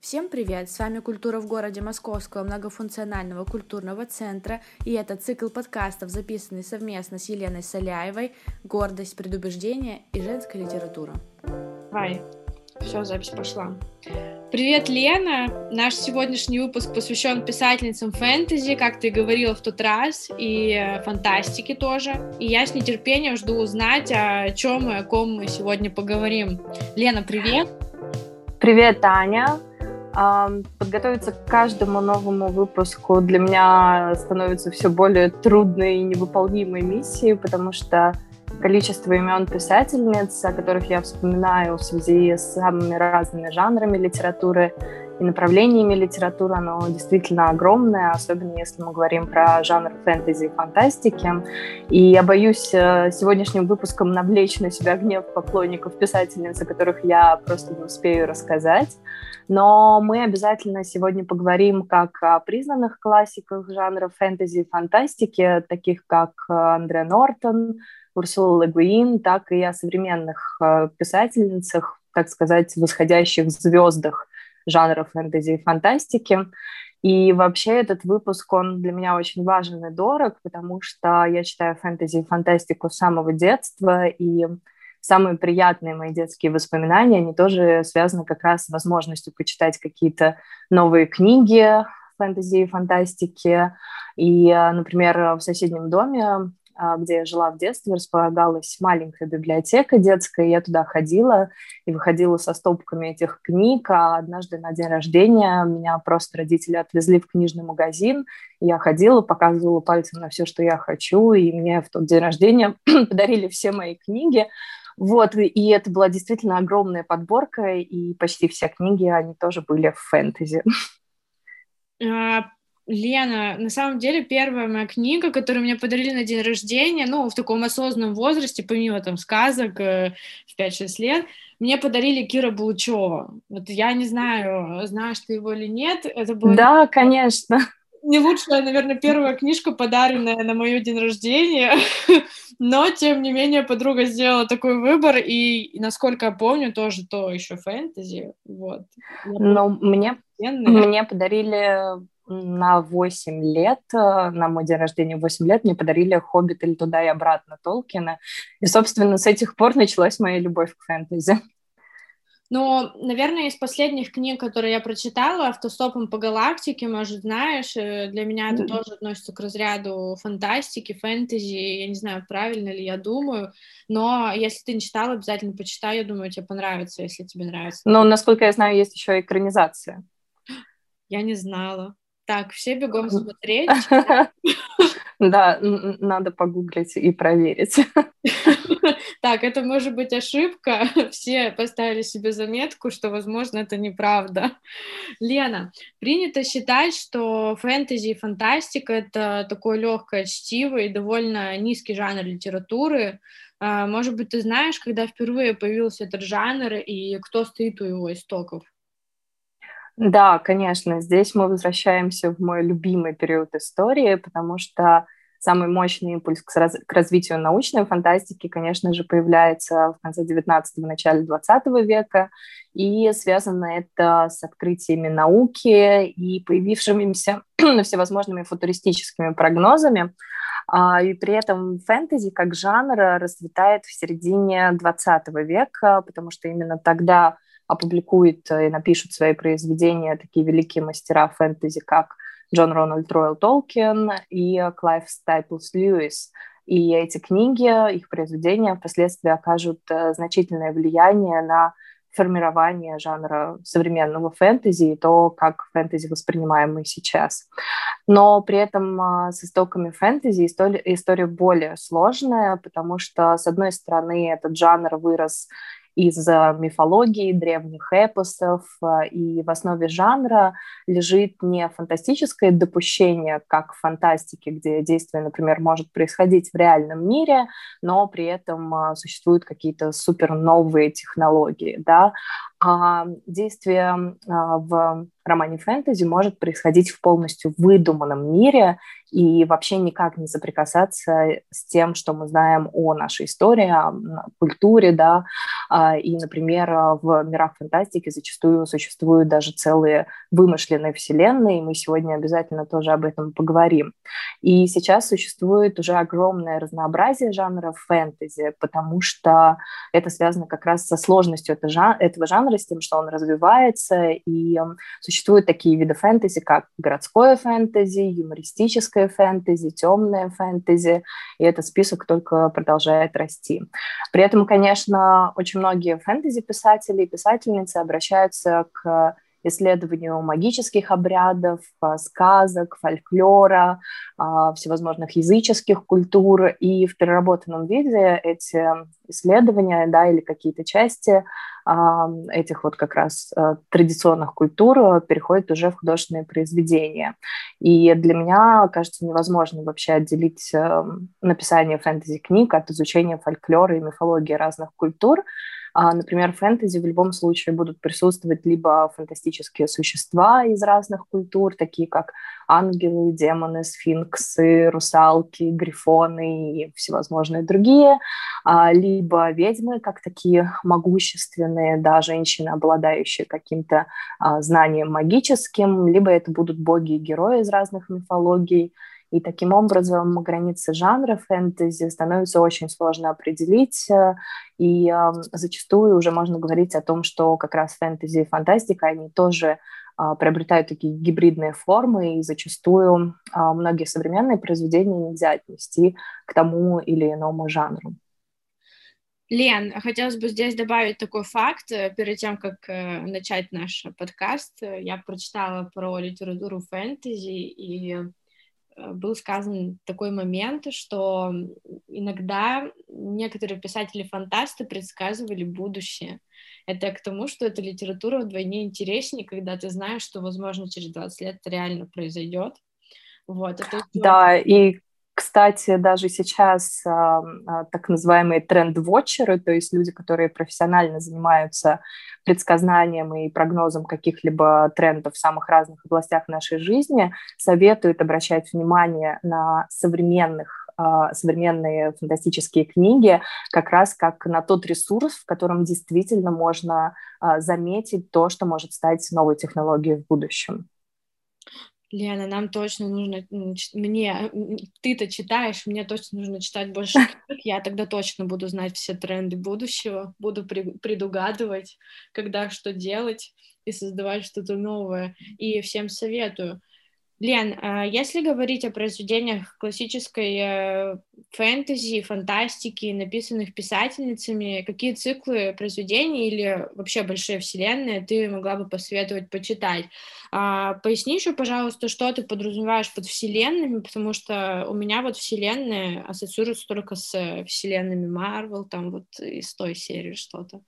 Всем привет! С вами «Культура в городе» Московского многофункционального культурного центра, и это цикл подкастов, записанный совместно с Еленой Соляевой «Гордость, предубеждение и женская литература». Давай, все, запись пошла. Привет, Лена! Наш сегодняшний выпуск посвящен писательницам фэнтези, как ты говорила в тот раз, и э, фантастике тоже. И я с нетерпением жду узнать, о чем и о ком мы сегодня поговорим. Лена, привет! Привет, Таня! Подготовиться к каждому новому выпуску для меня становится все более трудной и невыполнимой миссией, потому что количество имен писательниц, о которых я вспоминаю в связи с самыми разными жанрами литературы и направлениями литературы, оно действительно огромное, особенно если мы говорим про жанр фэнтези и фантастики. И я боюсь э, сегодняшним выпуском навлечь на себя гнев поклонников писательниц, о которых я просто не успею рассказать. Но мы обязательно сегодня поговорим как о признанных классиках жанра фэнтези и фантастики, таких как э, Андре Нортон, Урсула Легуин, так и о современных э, писательницах, так сказать, восходящих звездах жанра фэнтези и фантастики. И вообще этот выпуск, он для меня очень важен и дорог, потому что я читаю фэнтези и фантастику с самого детства, и самые приятные мои детские воспоминания, они тоже связаны как раз с возможностью почитать какие-то новые книги фэнтези и фантастики. И, например, в соседнем доме где я жила в детстве, располагалась маленькая библиотека детская, я туда ходила и выходила со стопками этих книг, а однажды на день рождения меня просто родители отвезли в книжный магазин, я ходила, показывала пальцем на все, что я хочу, и мне в тот день рождения подарили все мои книги, вот, и это была действительно огромная подборка, и почти все книги, они тоже были в фэнтези. Лена, на самом деле первая моя книга, которую мне подарили на день рождения, ну, в таком осознанном возрасте, помимо там сказок э, в 5-6 лет, мне подарили Кира Булычева. Вот я не знаю, знаешь ты его или нет. Это было... Да, конечно. Не лучшая, наверное, первая книжка, подаренная на мой день рождения, но, тем не менее, подруга сделала такой выбор, и, насколько я помню, тоже то еще фэнтези, вот. Но мне, мне подарили на 8 лет, э, на мой день рождения 8 лет, мне подарили «Хоббит» или «Туда и обратно» Толкина. И, собственно, с этих пор началась моя любовь к фэнтези. Ну, наверное, из последних книг, которые я прочитала, «Автостопом по галактике», может, знаешь, э, для меня это тоже относится к разряду фантастики, фэнтези, я не знаю, правильно ли я думаю, но если ты не читала, обязательно почитай, я думаю, тебе понравится, если тебе нравится. Ну, насколько я знаю, есть еще экранизация. Я не знала. Так, все бегом смотреть. Да, надо погуглить и проверить. Так, это может быть ошибка. Все поставили себе заметку, что, возможно, это неправда. Лена, принято считать, что фэнтези и фантастика — это такое легкое чтиво и довольно низкий жанр литературы. А, может быть, ты знаешь, когда впервые появился этот жанр и кто стоит у его истоков? Да, конечно, здесь мы возвращаемся в мой любимый период истории, потому что самый мощный импульс к, раз- к развитию научной фантастики, конечно же, появляется в конце 19-го, начале 20 века, и связано это с открытиями науки и появившимися всевозможными футуристическими прогнозами. А, и при этом фэнтези как жанр расцветает в середине 20 века, потому что именно тогда опубликует и напишут свои произведения такие великие мастера фэнтези, как Джон Рональд Ройл Толкин и Клайв Стайплс Льюис. И эти книги, их произведения впоследствии окажут э, значительное влияние на формирование жанра современного фэнтези и то, как фэнтези воспринимаем мы сейчас. Но при этом э, с истоками фэнтези история, история более сложная, потому что, с одной стороны, этот жанр вырос из мифологии, древних эпосов, э, и в основе жанра лежит не фантастическое допущение, как в фантастике, где действие, например, может происходить в реальном мире, но при этом э, существуют какие-то супер новые технологии, да, а действие а, в романе фэнтези может происходить в полностью выдуманном мире и вообще никак не соприкасаться с тем, что мы знаем о нашей истории, о культуре, да, а, и, например, в мирах фантастики зачастую существуют даже целые вымышленные вселенные, и мы сегодня обязательно тоже об этом поговорим. И сейчас существует уже огромное разнообразие жанров фэнтези, потому что это связано как раз со сложностью этого жанра, с тем, что он развивается, и Существуют такие виды фэнтези, как городское фэнтези, юмористическое фэнтези, темное фэнтези, и этот список только продолжает расти. При этом, конечно, очень многие фэнтези-писатели и писательницы обращаются к исследованию магических обрядов, а, сказок, фольклора, а, всевозможных языческих культур. И в переработанном виде эти исследования да, или какие-то части а, этих вот как раз традиционных культур переходят уже в художественные произведения. И для меня, кажется, невозможно вообще отделить написание фэнтези-книг от изучения фольклора и мифологии разных культур, например, в фэнтези в любом случае будут присутствовать либо фантастические существа из разных культур, такие как ангелы, демоны, сфинксы, русалки, грифоны и всевозможные другие, а, либо ведьмы, как такие могущественные, да, женщины, обладающие каким-то а, знанием магическим, либо это будут боги и герои из разных мифологий, и таким образом границы жанра фэнтези становится очень сложно определить, э, и э, зачастую уже можно говорить о том, что как раз фэнтези и фантастика, они тоже э, приобретают такие гибридные формы, и зачастую многие современные произведения нельзя отнести к тому или иному жанру. Лен, хотелось бы здесь добавить такой факт. Перед тем, как начать наш подкаст, я прочитала про литературу фэнтези, и Э, был сказан такой момент, что иногда некоторые писатели-фантасты предсказывали будущее. Это к тому, что эта литература вдвойне интереснее, когда ты знаешь, что, возможно, через 20 лет это реально произойдет. Вот, это... Да, и кстати, даже сейчас а, а, так называемые тренд-вотчеры, то есть люди, которые профессионально занимаются предсказанием и прогнозом каких-либо трендов в самых разных областях нашей жизни, советуют обращать внимание на современных а, современные фантастические книги как раз как на тот ресурс, в котором действительно можно заметить то, что может стать новой технологией в будущем. Лена, нам точно нужно, мне, ты-то читаешь, мне точно нужно читать больше книг, я тогда точно буду знать все тренды будущего, буду предугадывать, когда что делать и создавать что-то новое. И всем советую. Лен, а если говорить о произведениях классической э, фэнтези, фантастики, написанных писательницами, какие циклы произведений или вообще большие вселенные ты могла бы посоветовать почитать? А, поясни еще, пожалуйста, что ты подразумеваешь под вселенными, потому что у меня вот вселенные ассоциируются только с вселенными Марвел, там вот из той серии что-то.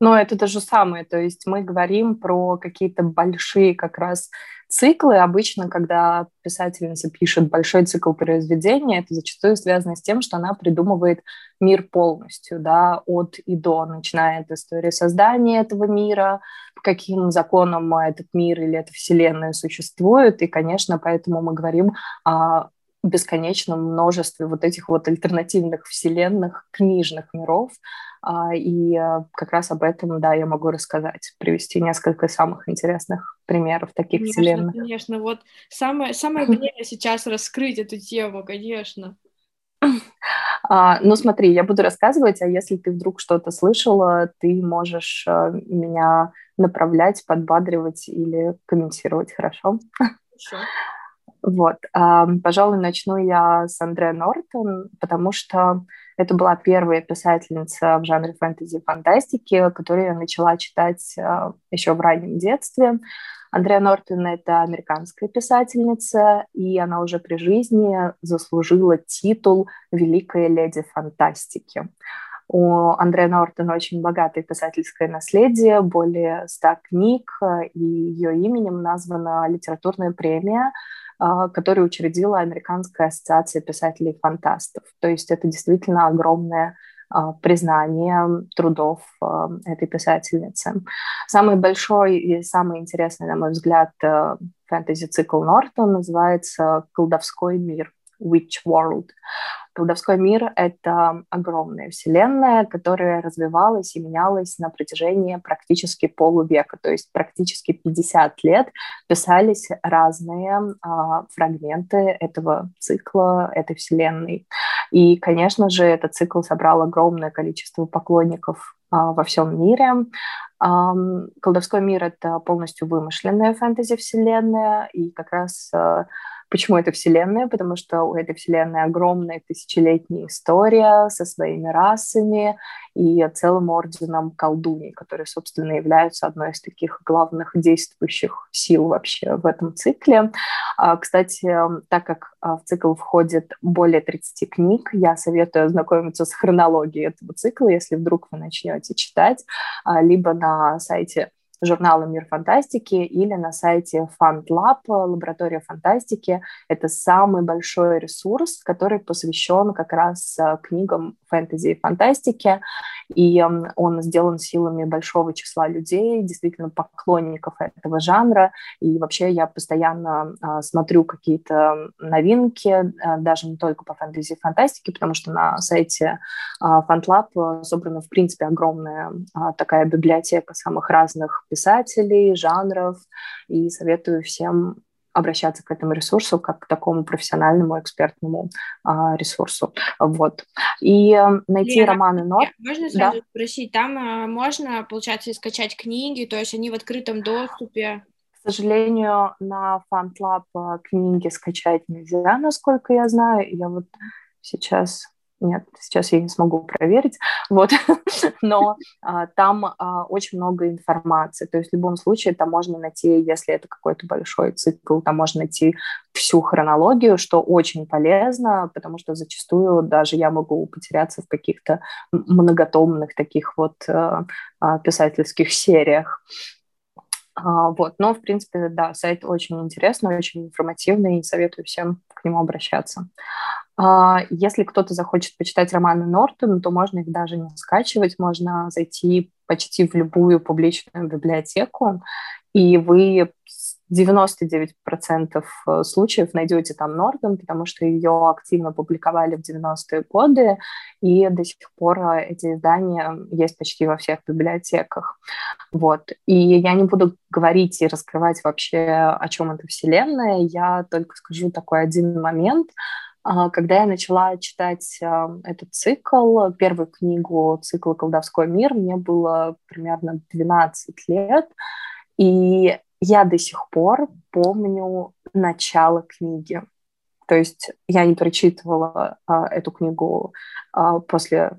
Но это то же самое, то есть мы говорим про какие-то большие как раз циклы. Обычно, когда писательница пишет большой цикл произведения, это зачастую связано с тем, что она придумывает мир полностью, да, от и до, начиная от истории создания этого мира, каким законам этот мир или эта вселенная существует, и, конечно, поэтому мы говорим о бесконечном множестве вот этих вот альтернативных вселенных, книжных миров, а, и э, как раз об этом, да, я могу рассказать, привести несколько самых интересных примеров таких конечно, вселенных. Конечно, вот самое, самое время сейчас раскрыть эту тему, конечно. А, ну, смотри, я буду рассказывать, а если ты вдруг что-то слышала, ты можешь а, меня направлять, подбадривать или комментировать, хорошо? Хорошо. Вот, пожалуй, начну я с Андре Нортон, потому что это была первая писательница в жанре фэнтези и фантастики, которую я начала читать а, еще в раннем детстве. Андреа Нортон — это американская писательница, и она уже при жизни заслужила титул «Великая леди фантастики». У Андрея Нортона очень богатое писательское наследие, более ста книг, и ее именем названа литературная премия — который учредила Американская ассоциация писателей-фантастов. То есть это действительно огромное признанием трудов этой писательницы. Самый большой и самый интересный, на мой взгляд, фэнтези-цикл Нортон называется «Колдовской мир» Witch World. Колдовской мир — это огромная вселенная, которая развивалась и менялась на протяжении практически полувека, то есть практически 50 лет писались разные а, фрагменты этого цикла, этой вселенной. И, конечно же, этот цикл собрал огромное количество поклонников а, во всем мире. А, колдовской мир — это полностью вымышленная фэнтези-вселенная, и как раз а, Почему это Вселенная? Потому что у этой Вселенной огромная тысячелетняя история со своими расами и целым орденом колдуней, которые, собственно, являются одной из таких главных действующих сил вообще в этом цикле. А, кстати, так как а, в цикл входит более 30 книг, я советую ознакомиться с хронологией этого цикла, если вдруг вы начнете читать, а, либо на сайте журнала «Мир фантастики» или на сайте FundLab, лаборатория фантастики. Это самый большой ресурс, который посвящен как раз э, книгам фэнтези и фантастики, и он сделан силами большого числа людей, действительно поклонников этого жанра, и вообще я постоянно а, смотрю какие-то новинки, а, даже не только по фэнтези и фантастике, потому что на сайте FantLab собрана, в принципе, огромная такая библиотека самых разных писателей, жанров, и советую всем обращаться к этому ресурсу как к такому профессиональному экспертному а, ресурсу. Вот. И э, найти Лена, романы Нор... Можно сразу да? спросить, там а, можно, получается, скачать книги, то есть они в открытом доступе? К сожалению, на FanLab а, книги скачать нельзя, насколько я знаю. Я вот сейчас нет, сейчас я не смогу проверить, вот, но а, там а, очень много информации, то есть в любом случае там можно найти, если это какой-то большой цикл, там можно найти всю хронологию, что очень полезно, потому что зачастую даже я могу потеряться в каких-то многотомных таких вот а, а, писательских сериях. А, вот, но, в принципе, да, сайт очень интересный, очень информативный, и советую всем к нему обращаться. А, если кто-то захочет почитать романы Нортона, то можно их даже не скачивать, можно зайти почти в любую публичную библиотеку, и вы 99% э, случаев найдете там Нортон, потому что ее активно публиковали в 90-е годы, и до сих пор э, эти издания есть почти во всех библиотеках. Вот. И я не буду говорить и раскрывать вообще, о чем эта вселенная, я только скажу такой один момент – когда я начала читать а, этот цикл, первую книгу цикла «Колдовской мир», мне было примерно 12 лет, и я до сих пор помню начало книги. То есть я не прочитывала а, эту книгу а, после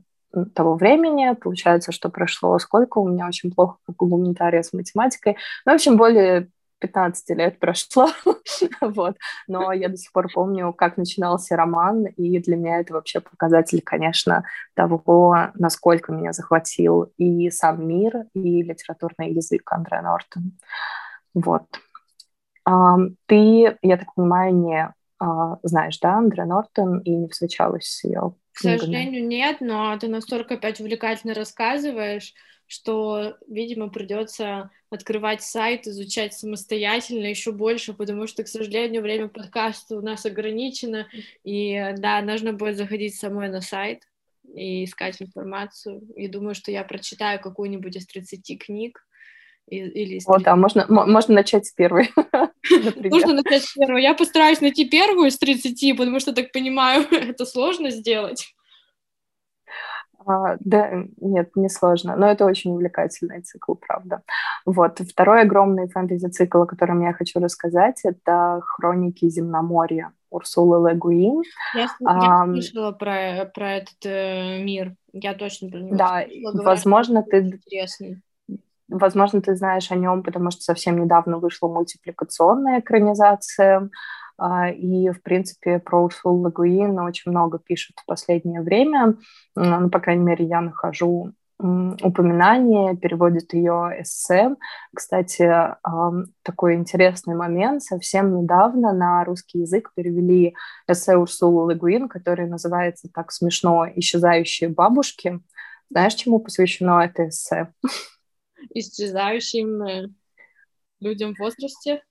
того времени. Получается, что прошло сколько? У меня очень плохо у гуманитария с математикой. Ну, в общем, более 15 лет прошло, вот, но я до сих пор помню, как начинался роман, и для меня это вообще показатель, конечно, того, насколько меня захватил и сам мир, и литературный язык Андрея Нортон. Вот. Ты, я так понимаю, не а, знаешь, да, Андре Нортон, и не встречалась с ее К сожалению, нет, но ты настолько опять увлекательно рассказываешь, что, видимо, придется открывать сайт, изучать самостоятельно еще больше, потому что, к сожалению, время подкаста у нас ограничено, и да, нужно будет заходить самой на сайт и искать информацию. И думаю, что я прочитаю какую-нибудь из 30 книг, или вот, да, можно, можно начать с первой. Можно начать с первой. Я постараюсь найти первую из 30, потому что, так понимаю, это сложно сделать. А, да, нет, не сложно, но это очень увлекательный цикл, правда. Вот, второй огромный фэнтези-цикл, о котором я хочу рассказать, это «Хроники земноморья» Урсулы Легуин. Я, а, я слышала про, про этот э, мир, я точно про него Да, слышала, возможно, ты... Интересный. Возможно, ты знаешь о нем, потому что совсем недавно вышла мультипликационная экранизация и, в принципе, про Урсулу Лагуин очень много пишут в последнее время. Ну, по крайней мере, я нахожу упоминание, переводит ее эссе. Кстати, такой интересный момент. Совсем недавно на русский язык перевели эссе Урсулы Легуин, который называется так смешно «Исчезающие бабушки». Знаешь, чему посвящено это эссе? Исчезающим э, людям в возрасте?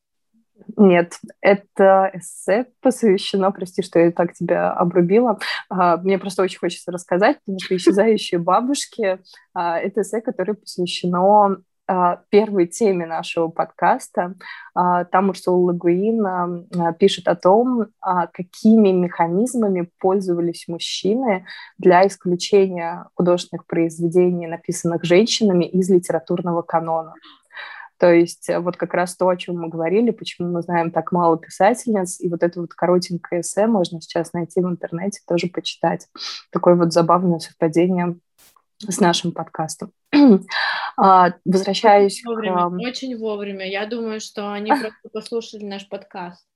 Нет, это эссе посвящено, прости, что я так тебя обрубила. А, мне просто очень хочется рассказать, потому что «Исчезающие бабушки» а, — это эссе, которое посвящено а, первой теме нашего подкаста. Там Урсула Лагуин пишет о том, какими механизмами пользовались мужчины для исключения художественных произведений, написанных женщинами, из литературного канона. То есть э, вот как раз то, о чем мы говорили, почему мы знаем так мало писательниц, и вот это вот коротенькое эссе можно сейчас найти в интернете, тоже почитать. Такое вот забавное совпадение с нашим подкастом. а, возвращаюсь очень вовремя, к... Очень вовремя. Я думаю, что они просто послушали наш подкаст.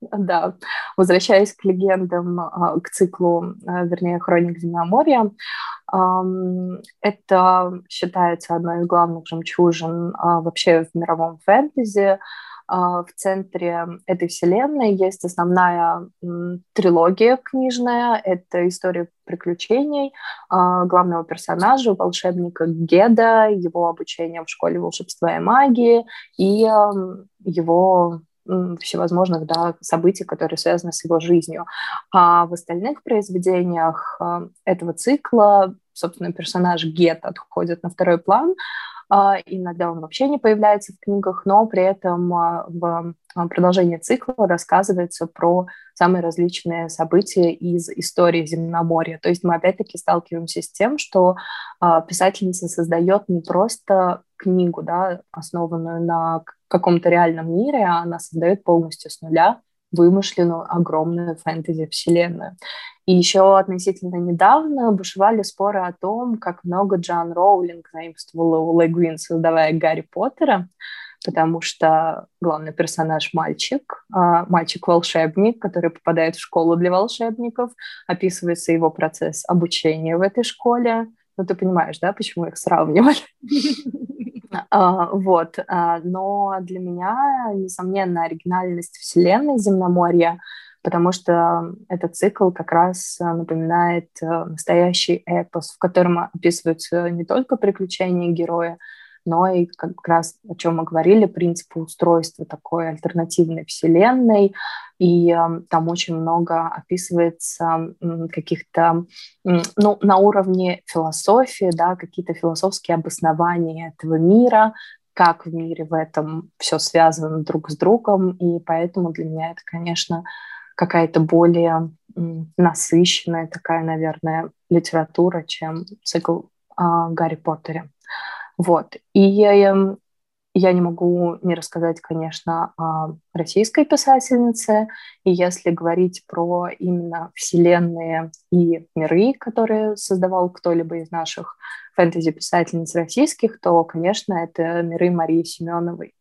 Да, возвращаясь к легендам, а, к циклу, а, вернее, хроник Земноморья, это считается одной из главных жемчужин а, вообще в мировом фэнтези. В центре этой вселенной есть основная трилогия книжная. Это история приключений главного персонажа, волшебника Геда, его обучение в школе волшебства и магии и его всевозможных да, событий, которые связаны с его жизнью. А в остальных произведениях а, этого цикла, собственно, персонаж Гет отходит на второй план, Иногда он вообще не появляется в книгах, но при этом а, в продолжении цикла рассказывается про самые различные события из истории Земноморья. То есть мы опять-таки сталкиваемся с тем, что писательница создает не просто книгу, да, основанную на каком-то реальном мире, а она создает полностью с нуля вымышленную огромную фэнтези-вселенную. И еще относительно недавно бушевали споры о том, как много Джан Роулинг заимствовала у Легуин, создавая Гарри Поттера, потому что главный персонаж мальчик, а, мальчик-волшебник, который попадает в школу для волшебников, описывается его процесс обучения в этой школе. Ну, ты понимаешь, да, почему их сравнивали? А, вот. А, но для меня, несомненно, оригинальность Вселенной Земноморья, потому что этот цикл как раз напоминает э, настоящий эпос, в котором описываются не только приключения героя, но и как раз о чем мы говорили, принципы устройства такой альтернативной вселенной, и э, там очень много описывается каких-то, ну, на уровне философии, да, какие-то философские обоснования этого мира, как в мире в этом все связано друг с другом, и поэтому для меня это, конечно, какая-то более насыщенная такая, наверное, литература, чем цикл о Гарри Поттере. Вот. И я, я не могу не рассказать, конечно, о российской писательнице. И если говорить про именно вселенные и миры, которые создавал кто-либо из наших фэнтези-писательниц российских, то, конечно, это миры Марии Семеновой.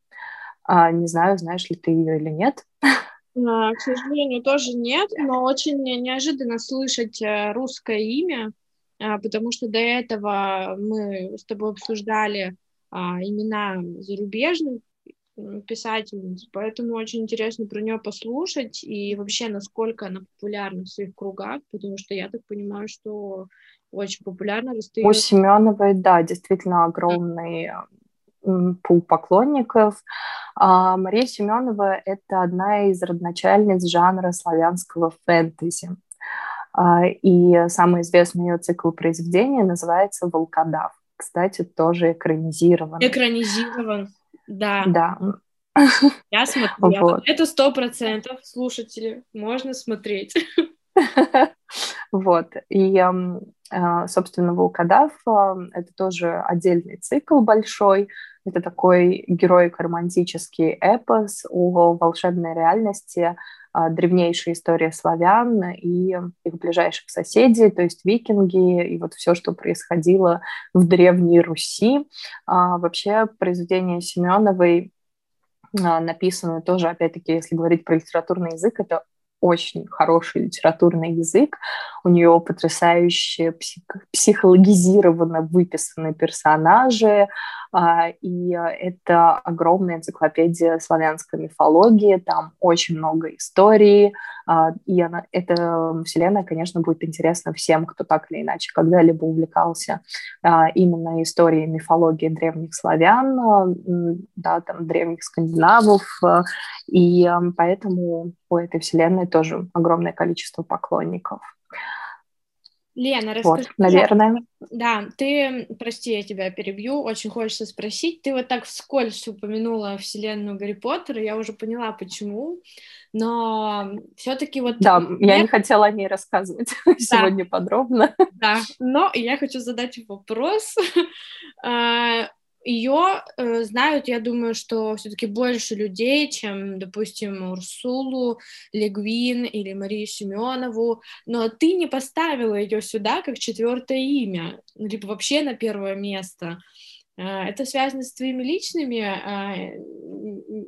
А, не знаю, знаешь ли ты ее или нет. А, к сожалению, тоже нет, но очень неожиданно слышать э, русское имя. А, потому что до этого мы с тобой обсуждали а, имена зарубежных писательниц, поэтому очень интересно про нее послушать и вообще, насколько она популярна в своих кругах, потому что я так понимаю, что очень популярна. Расстает... У Семеновой, да, действительно огромный пул поклонников. А Мария Семенова — это одна из родоначальниц жанра славянского фэнтези. А, и самый известный ее цикл произведения называется «Волкодав». Кстати, тоже экранизирован. Экранизирован, да. Да. Я смотрела. Вот. Это сто процентов, слушатели, можно смотреть. Вот. И, а, собственно, «Волкодав» — это тоже отдельный цикл большой. Это такой героико-романтический эпос о волшебной реальности, а, древнейшая история славян и их ближайших соседей, то есть викинги и вот все, что происходило в Древней Руси. А, вообще произведение Семеновой а, написаны тоже, опять-таки, если говорить про литературный язык, это очень хороший литературный язык, у нее потрясающе псих, психологизированно выписаны персонажи, и это огромная энциклопедия славянской мифологии, там очень много историй, а, и она, эта вселенная, конечно, будет интересна всем, кто так или иначе когда-либо увлекался а, именно историей мифологии древних славян, да, там, древних скандинавов, и поэтому у этой вселенной тоже огромное количество поклонников. Лена, расскажи. Вот, наверное. Да, ты, прости, я тебя перебью, очень хочется спросить. Ты вот так вскользь упомянула вселенную Гарри Поттера, я уже поняла, почему, но все-таки вот... Да, нет... я не хотела о ней рассказывать да. сегодня подробно. Да, но я хочу задать вопрос. А, ее э, знают, я думаю, что все-таки больше людей, чем, допустим, Урсулу, Легвин или Марию Семенову, но ты не поставила ее сюда как четвертое имя, либо вообще на первое место. Э, это связано с твоими личными э,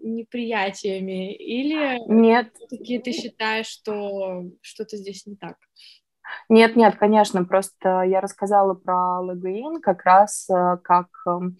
неприятиями или нет? Все-таки ты считаешь, что что-то здесь не так? Нет, нет, конечно, просто я рассказала про Лагуин как раз э, как эм,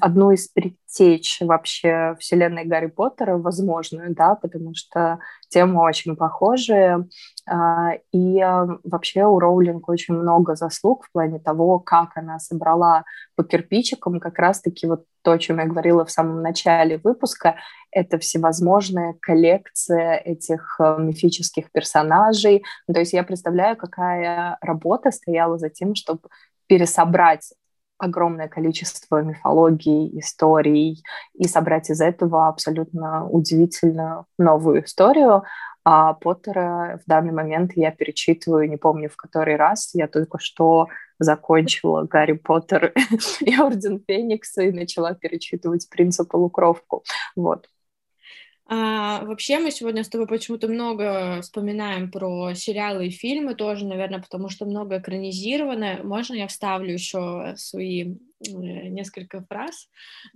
одну из предтеч вообще вселенной Гарри Поттера, возможную, да, потому что темы очень похожие, а, и э, вообще у Роулинг очень много заслуг в плане того, как она собрала по кирпичикам как раз-таки вот то, о чем я говорила в самом начале выпуска, это всевозможная коллекция этих э, мифических персонажей. То есть я представляю, какая работа стояла за тем, чтобы пересобрать огромное количество мифологий, историй и собрать из этого абсолютно удивительную новую историю. А Поттера в данный момент я перечитываю, не помню в который раз, я только что закончила Гарри Поттер и Орден Феникса и начала перечитывать Принца Полукровку. Вот. А, вообще мы сегодня с тобой почему-то много вспоминаем про сериалы и фильмы тоже, наверное, потому что много экранизировано. Можно я вставлю еще свои э, несколько фраз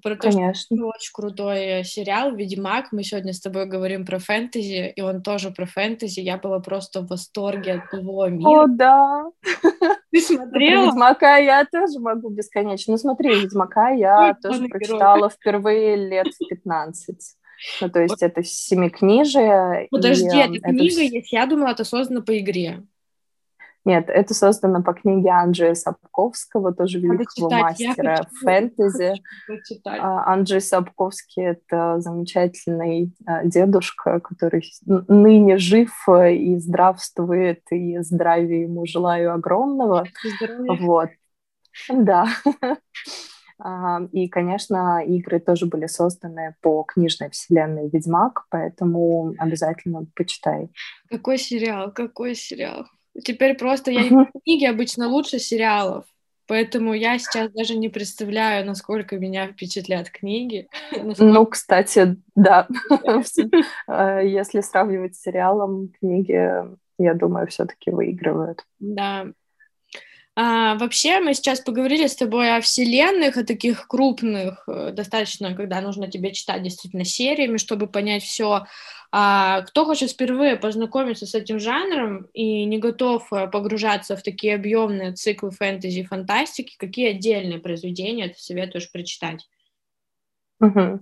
про то, Конечно. что очень крутой сериал «Ведьмак». Мы сегодня с тобой говорим про фэнтези, и он тоже про фэнтези. Я была просто в восторге от того мира. О, да! Ты смотрела? Ведьмака я тоже могу бесконечно. Ну смотри, Ведьмака я Ой, тоже прочитала впервые лет в 15. Ну, то есть это семикнижие. Подожди, и, эта книга это... есть? Я думала, это создано по игре. Нет, это создано по книге Анджея Сапковского, тоже великого мастера фэнтези. А, Анджей Сапковский — это замечательный а, дедушка, который ныне жив и здравствует, и здравия ему желаю огромного. Вот. Да. И, конечно, игры тоже были созданы по книжной вселенной Ведьмак, поэтому обязательно почитай. Какой сериал, какой сериал. Теперь просто я книги обычно лучше сериалов. Поэтому я сейчас даже не представляю, насколько меня впечатлят книги. Насколько... Ну, кстати, да. Э, если сравнивать с сериалом, книги, я думаю, все-таки выигрывают. Да, а, вообще, мы сейчас поговорили с тобой о вселенных, о таких крупных, э, достаточно, когда нужно тебе читать действительно сериями, чтобы понять все. А кто хочет впервые познакомиться с этим жанром и не готов э, погружаться в такие объемные циклы фэнтези и фантастики, какие отдельные произведения ты советуешь прочитать? Угу.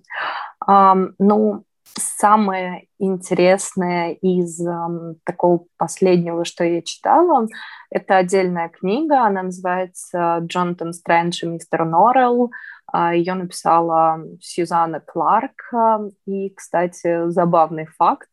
Um, ну, самое интересное из um, такого последнего, что я читала, это отдельная книга, она называется «Джонатан Стрэндж и мистер Норрелл». А, Ее написала Сьюзанна Кларк. И, кстати, забавный факт,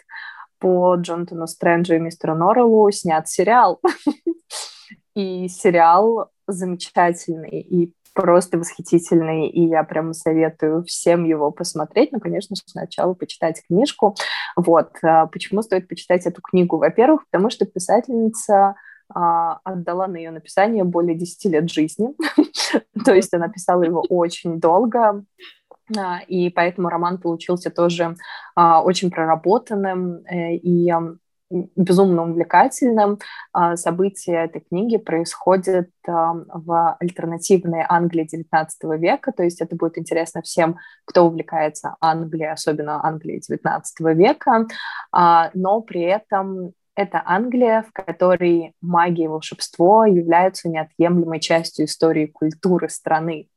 по Джонатану Стрэнджу и мистеру Норреллу снят сериал. И сериал замечательный, и просто восхитительный, и я прямо советую всем его посмотреть, ну, конечно сначала почитать книжку. Вот. А почему стоит почитать эту книгу? Во-первых, потому что писательница а, отдала на ее написание более 10 лет жизни, то есть она писала его очень долго, а, и поэтому роман получился тоже очень проработанным, э, и безумно увлекательным. А, события этой книги происходят в альтернативной Англии XIX века, то есть это будет интересно всем, кто увлекается Англией, особенно Англией XIX века, а, но при этом это Англия, в которой магия и волшебство являются неотъемлемой частью истории и культуры страны.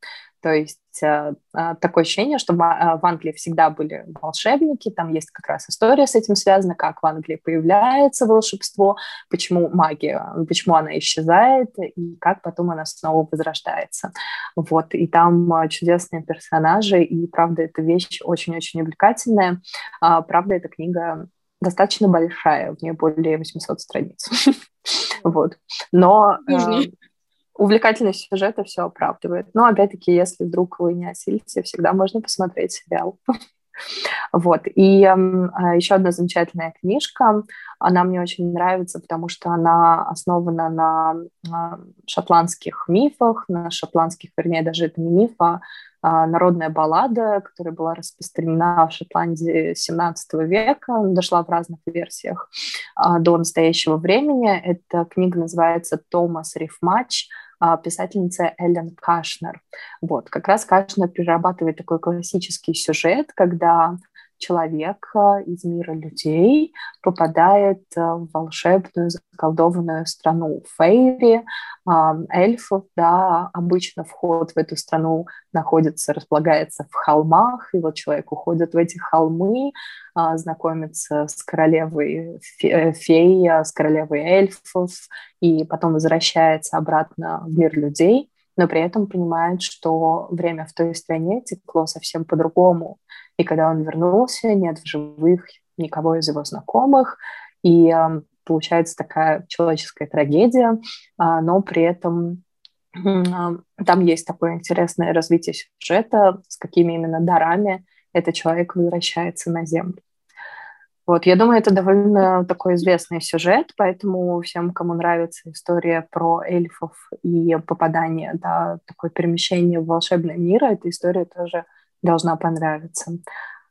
То есть э, э, такое ощущение, что в, э, в Англии всегда были волшебники, там есть как раз история с этим связана, как в Англии появляется волшебство, почему магия, почему она исчезает и как потом она снова возрождается. Вот, и там чудесные персонажи, и правда, эта вещь очень-очень увлекательная. А, правда, эта книга достаточно большая, в ней более 800 страниц. Вот. Но увлекательность сюжета все оправдывает. Но, опять-таки, если вдруг вы не осилите, всегда можно посмотреть сериал. Вот. И э, еще одна замечательная книжка. Она мне очень нравится, потому что она основана на э, шотландских мифах, на шотландских, вернее, даже это не миф, а народная баллада, которая была распространена в Шотландии 17 века, дошла в разных версиях э, до настоящего времени. Эта книга называется «Томас Рифмач», а, писательница Эллен Кашнер. Вот, как раз Кашнер перерабатывает такой классический сюжет, когда человек а, из мира людей попадает а, в волшебную заколдованную страну Фейри, эльфов, да, обычно вход в эту страну находится, располагается в холмах, и вот человек уходит в эти холмы, знакомится с королевой э, фей, с королевой эльфов, и потом возвращается обратно в мир людей, но при этом понимает, что время в той стране текло совсем по-другому, и когда он вернулся, нет в живых никого из его знакомых, и э, получается такая человеческая трагедия, э, но при этом э, там есть такое интересное развитие сюжета, с какими именно дарами этот человек возвращается на Землю. Вот, я думаю, это довольно такой известный сюжет, поэтому всем, кому нравится история про эльфов и попадание, да, такое перемещение в волшебный мир, эта история тоже должна понравиться.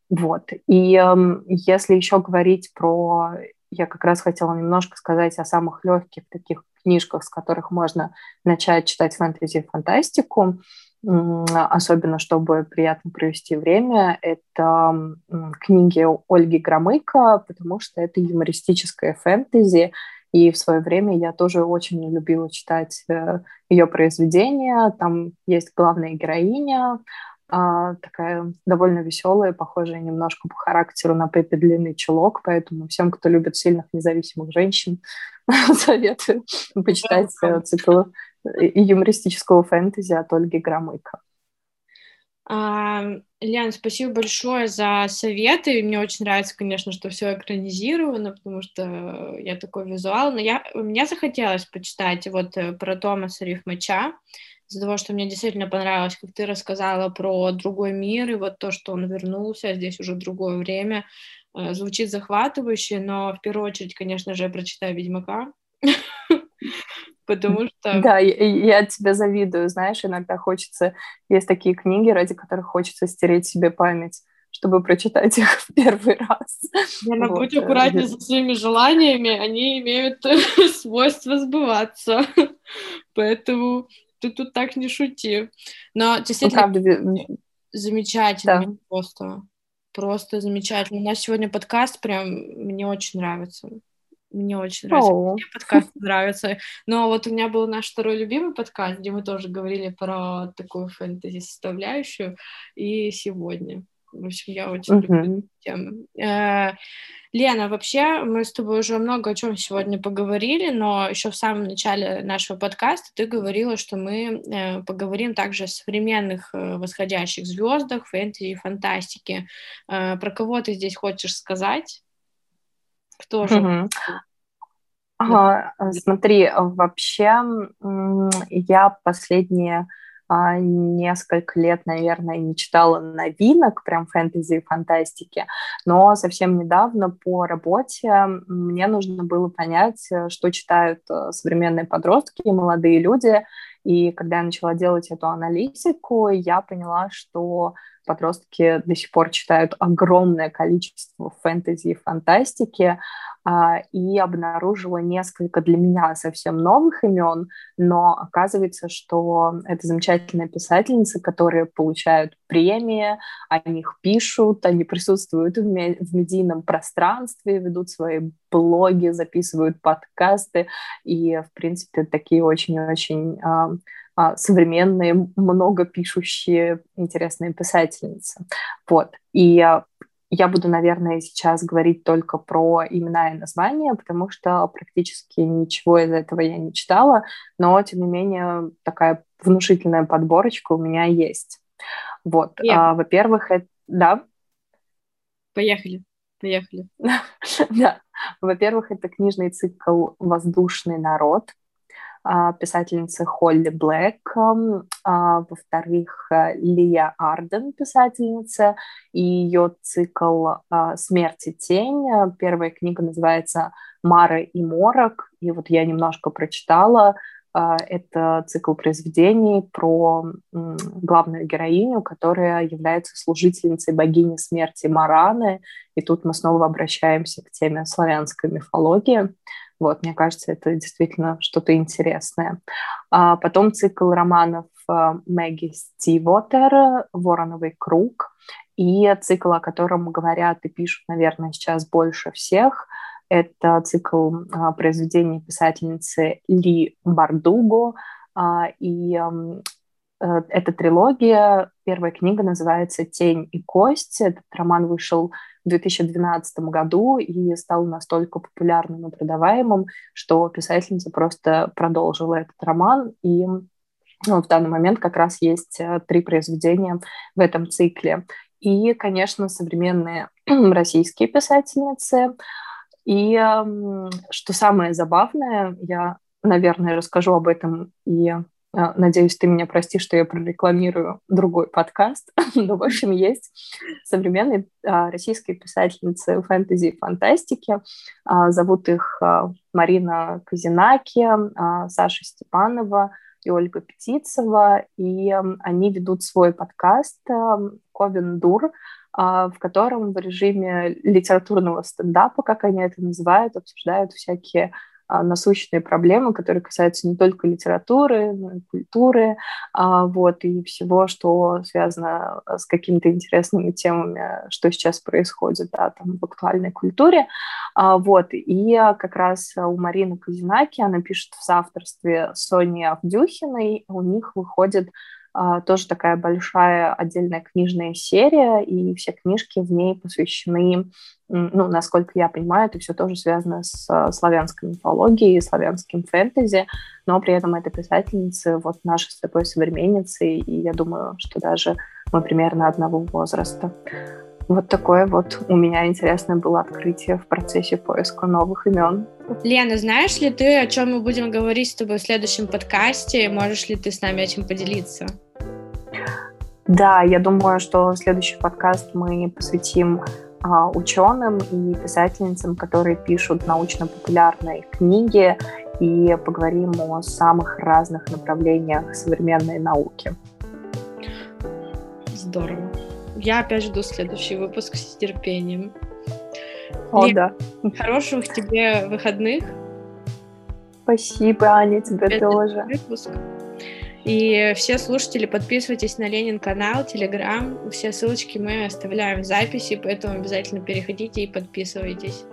Вот. И э, если еще говорить про... Я как раз хотела немножко сказать о самых легких таких книжках, с которых можно начать читать фэнтези и фантастику, особенно чтобы приятно провести время, это книги Ольги Громыко, потому что это юмористическое фэнтези, и в свое время я тоже очень любила читать э, ее произведения. Там есть главная героиня, а, такая довольно веселая, похожая немножко по характеру на Пеппи Длинный Чулок, поэтому всем, кто любит сильных независимых женщин, советую почитать э, цикл э, юмористического фэнтези от Ольги Громыко. А, Лен, спасибо большое за советы. Мне очень нравится, конечно, что все экранизировано, потому что я такой визуал. Но я, мне захотелось почитать вот э, про Томаса Рифмача из-за того, что мне действительно понравилось, как ты рассказала про другой мир, и вот то, что он вернулся, а здесь уже другое время, э, звучит захватывающе, но в первую очередь, конечно же, я прочитаю «Ведьмака», потому что... Да, я, я тебя завидую, знаешь, иногда хочется... Есть такие книги, ради которых хочется стереть себе память чтобы прочитать их в первый раз. Надо вот. будь аккуратнее со своими желаниями, они имеют свойство сбываться. Поэтому ты тут так не шути. Но действительно, ну, правда, замечательно да. просто. Просто замечательно. У нас сегодня подкаст прям мне очень нравится. Мне очень нравится. Oh. Мне подкаст нравится. Но вот у меня был наш второй любимый подкаст, где мы тоже говорили про такую фэнтези-составляющую. И сегодня. В общем, я очень uh-huh. люблю эту тему. Э, Лена, вообще мы с тобой уже много о чем сегодня поговорили, но еще в самом начале нашего подкаста ты говорила, что мы э, поговорим также о современных э, восходящих звездах, фэнтези и фантастике. Про кого ты здесь хочешь сказать? Кто же? Ага, смотри, вообще я последние а, несколько лет, наверное, не читала новинок, прям фэнтези и фантастики, но совсем недавно по работе мне нужно было понять, э, что читают э, современные подростки и молодые люди, и когда я начала делать эту аналитику, я поняла, что подростки до сих пор читают огромное количество фэнтези и фантастики, а, и обнаружила несколько для меня совсем новых имен, но оказывается, что это замечательные писательницы, которые получают премии, о них пишут, они присутствуют в, в медийном пространстве, ведут свои блоги, записывают подкасты, и, в принципе, такие очень-очень а, современные, много пишущие, интересные писательницы. Вот. И я буду, наверное, сейчас говорить только про имена и названия, потому что практически ничего из этого я не читала, но, тем не менее, такая внушительная подборочка у меня есть. Вот, а, во-первых, это... Да? Поехали, поехали. Да, во-первых, это книжный цикл «Воздушный народ», писательницы Холли Блэк, а, во-вторых, э, Лия Арден, писательница, и ее цикл а, «Смерть и тень». Первая книга называется «Мара и морок», и вот я немножко прочитала, это цикл произведений про главную героиню, которая является служительницей богини смерти Мараны. И тут мы снова обращаемся к теме славянской мифологии. Вот, мне кажется, это действительно что-то интересное. А потом цикл романов э, Мэгги Стивотер «Вороновый круг», и цикл, о котором говорят и пишут, наверное, сейчас больше всех, это цикл а, произведений писательницы Ли Бардуго, а, и Э, эта трилогия, первая книга называется «Тень и кость». Этот роман вышел в 2012 году и стал настолько популярным и продаваемым, что писательница просто продолжила этот роман. И ну, в данный момент как раз есть э, три произведения в этом цикле. И, конечно, современные российские писательницы. И что самое забавное, я, наверное, расскажу об этом и надеюсь, ты меня простишь, что я прорекламирую другой подкаст. Но, в общем, есть современные а, российские писательницы фэнтези и фантастики. А, зовут их Марина Казинаки, Саша Степанова и Ольга Птицева. И они ведут свой подкаст «Ковен Дур», в котором в режиме литературного стендапа, как они это называют, обсуждают всякие а, насущные проблемы, которые касаются не только литературы, но и культуры, а, вот, и всего, что связано с какими-то интересными темами, что сейчас происходит, да, там, в актуальной культуре, а, вот, и как раз у Марины Казинаки, она пишет в соавторстве с Соней Авдюхиной, у них выходит а, тоже такая большая отдельная книжная серия, и все книжки в ней посвящены, ну, насколько я понимаю, это все тоже связано с а, славянской мифологией, славянским фэнтези, но при этом это писательницы, вот наши с тобой современницы, и я думаю, что даже мы примерно одного возраста. Вот такое вот у меня интересное было открытие в процессе поиска новых имен. Лена, знаешь ли ты, о чем мы будем говорить с тобой в следующем подкасте? Можешь ли ты с нами этим поделиться? Да, я думаю, что следующий подкаст мы посвятим а, ученым и писательницам, которые пишут научно-популярные книги, и поговорим о самых разных направлениях современной науки. Здорово. Я опять жду следующий выпуск с терпением. О, Лен, да. Хороших тебе выходных. Спасибо, Аня, тебе Это тоже. Выпуск. И все слушатели, подписывайтесь на Ленин канал, Телеграм. Все ссылочки мы оставляем в записи, поэтому обязательно переходите и подписывайтесь.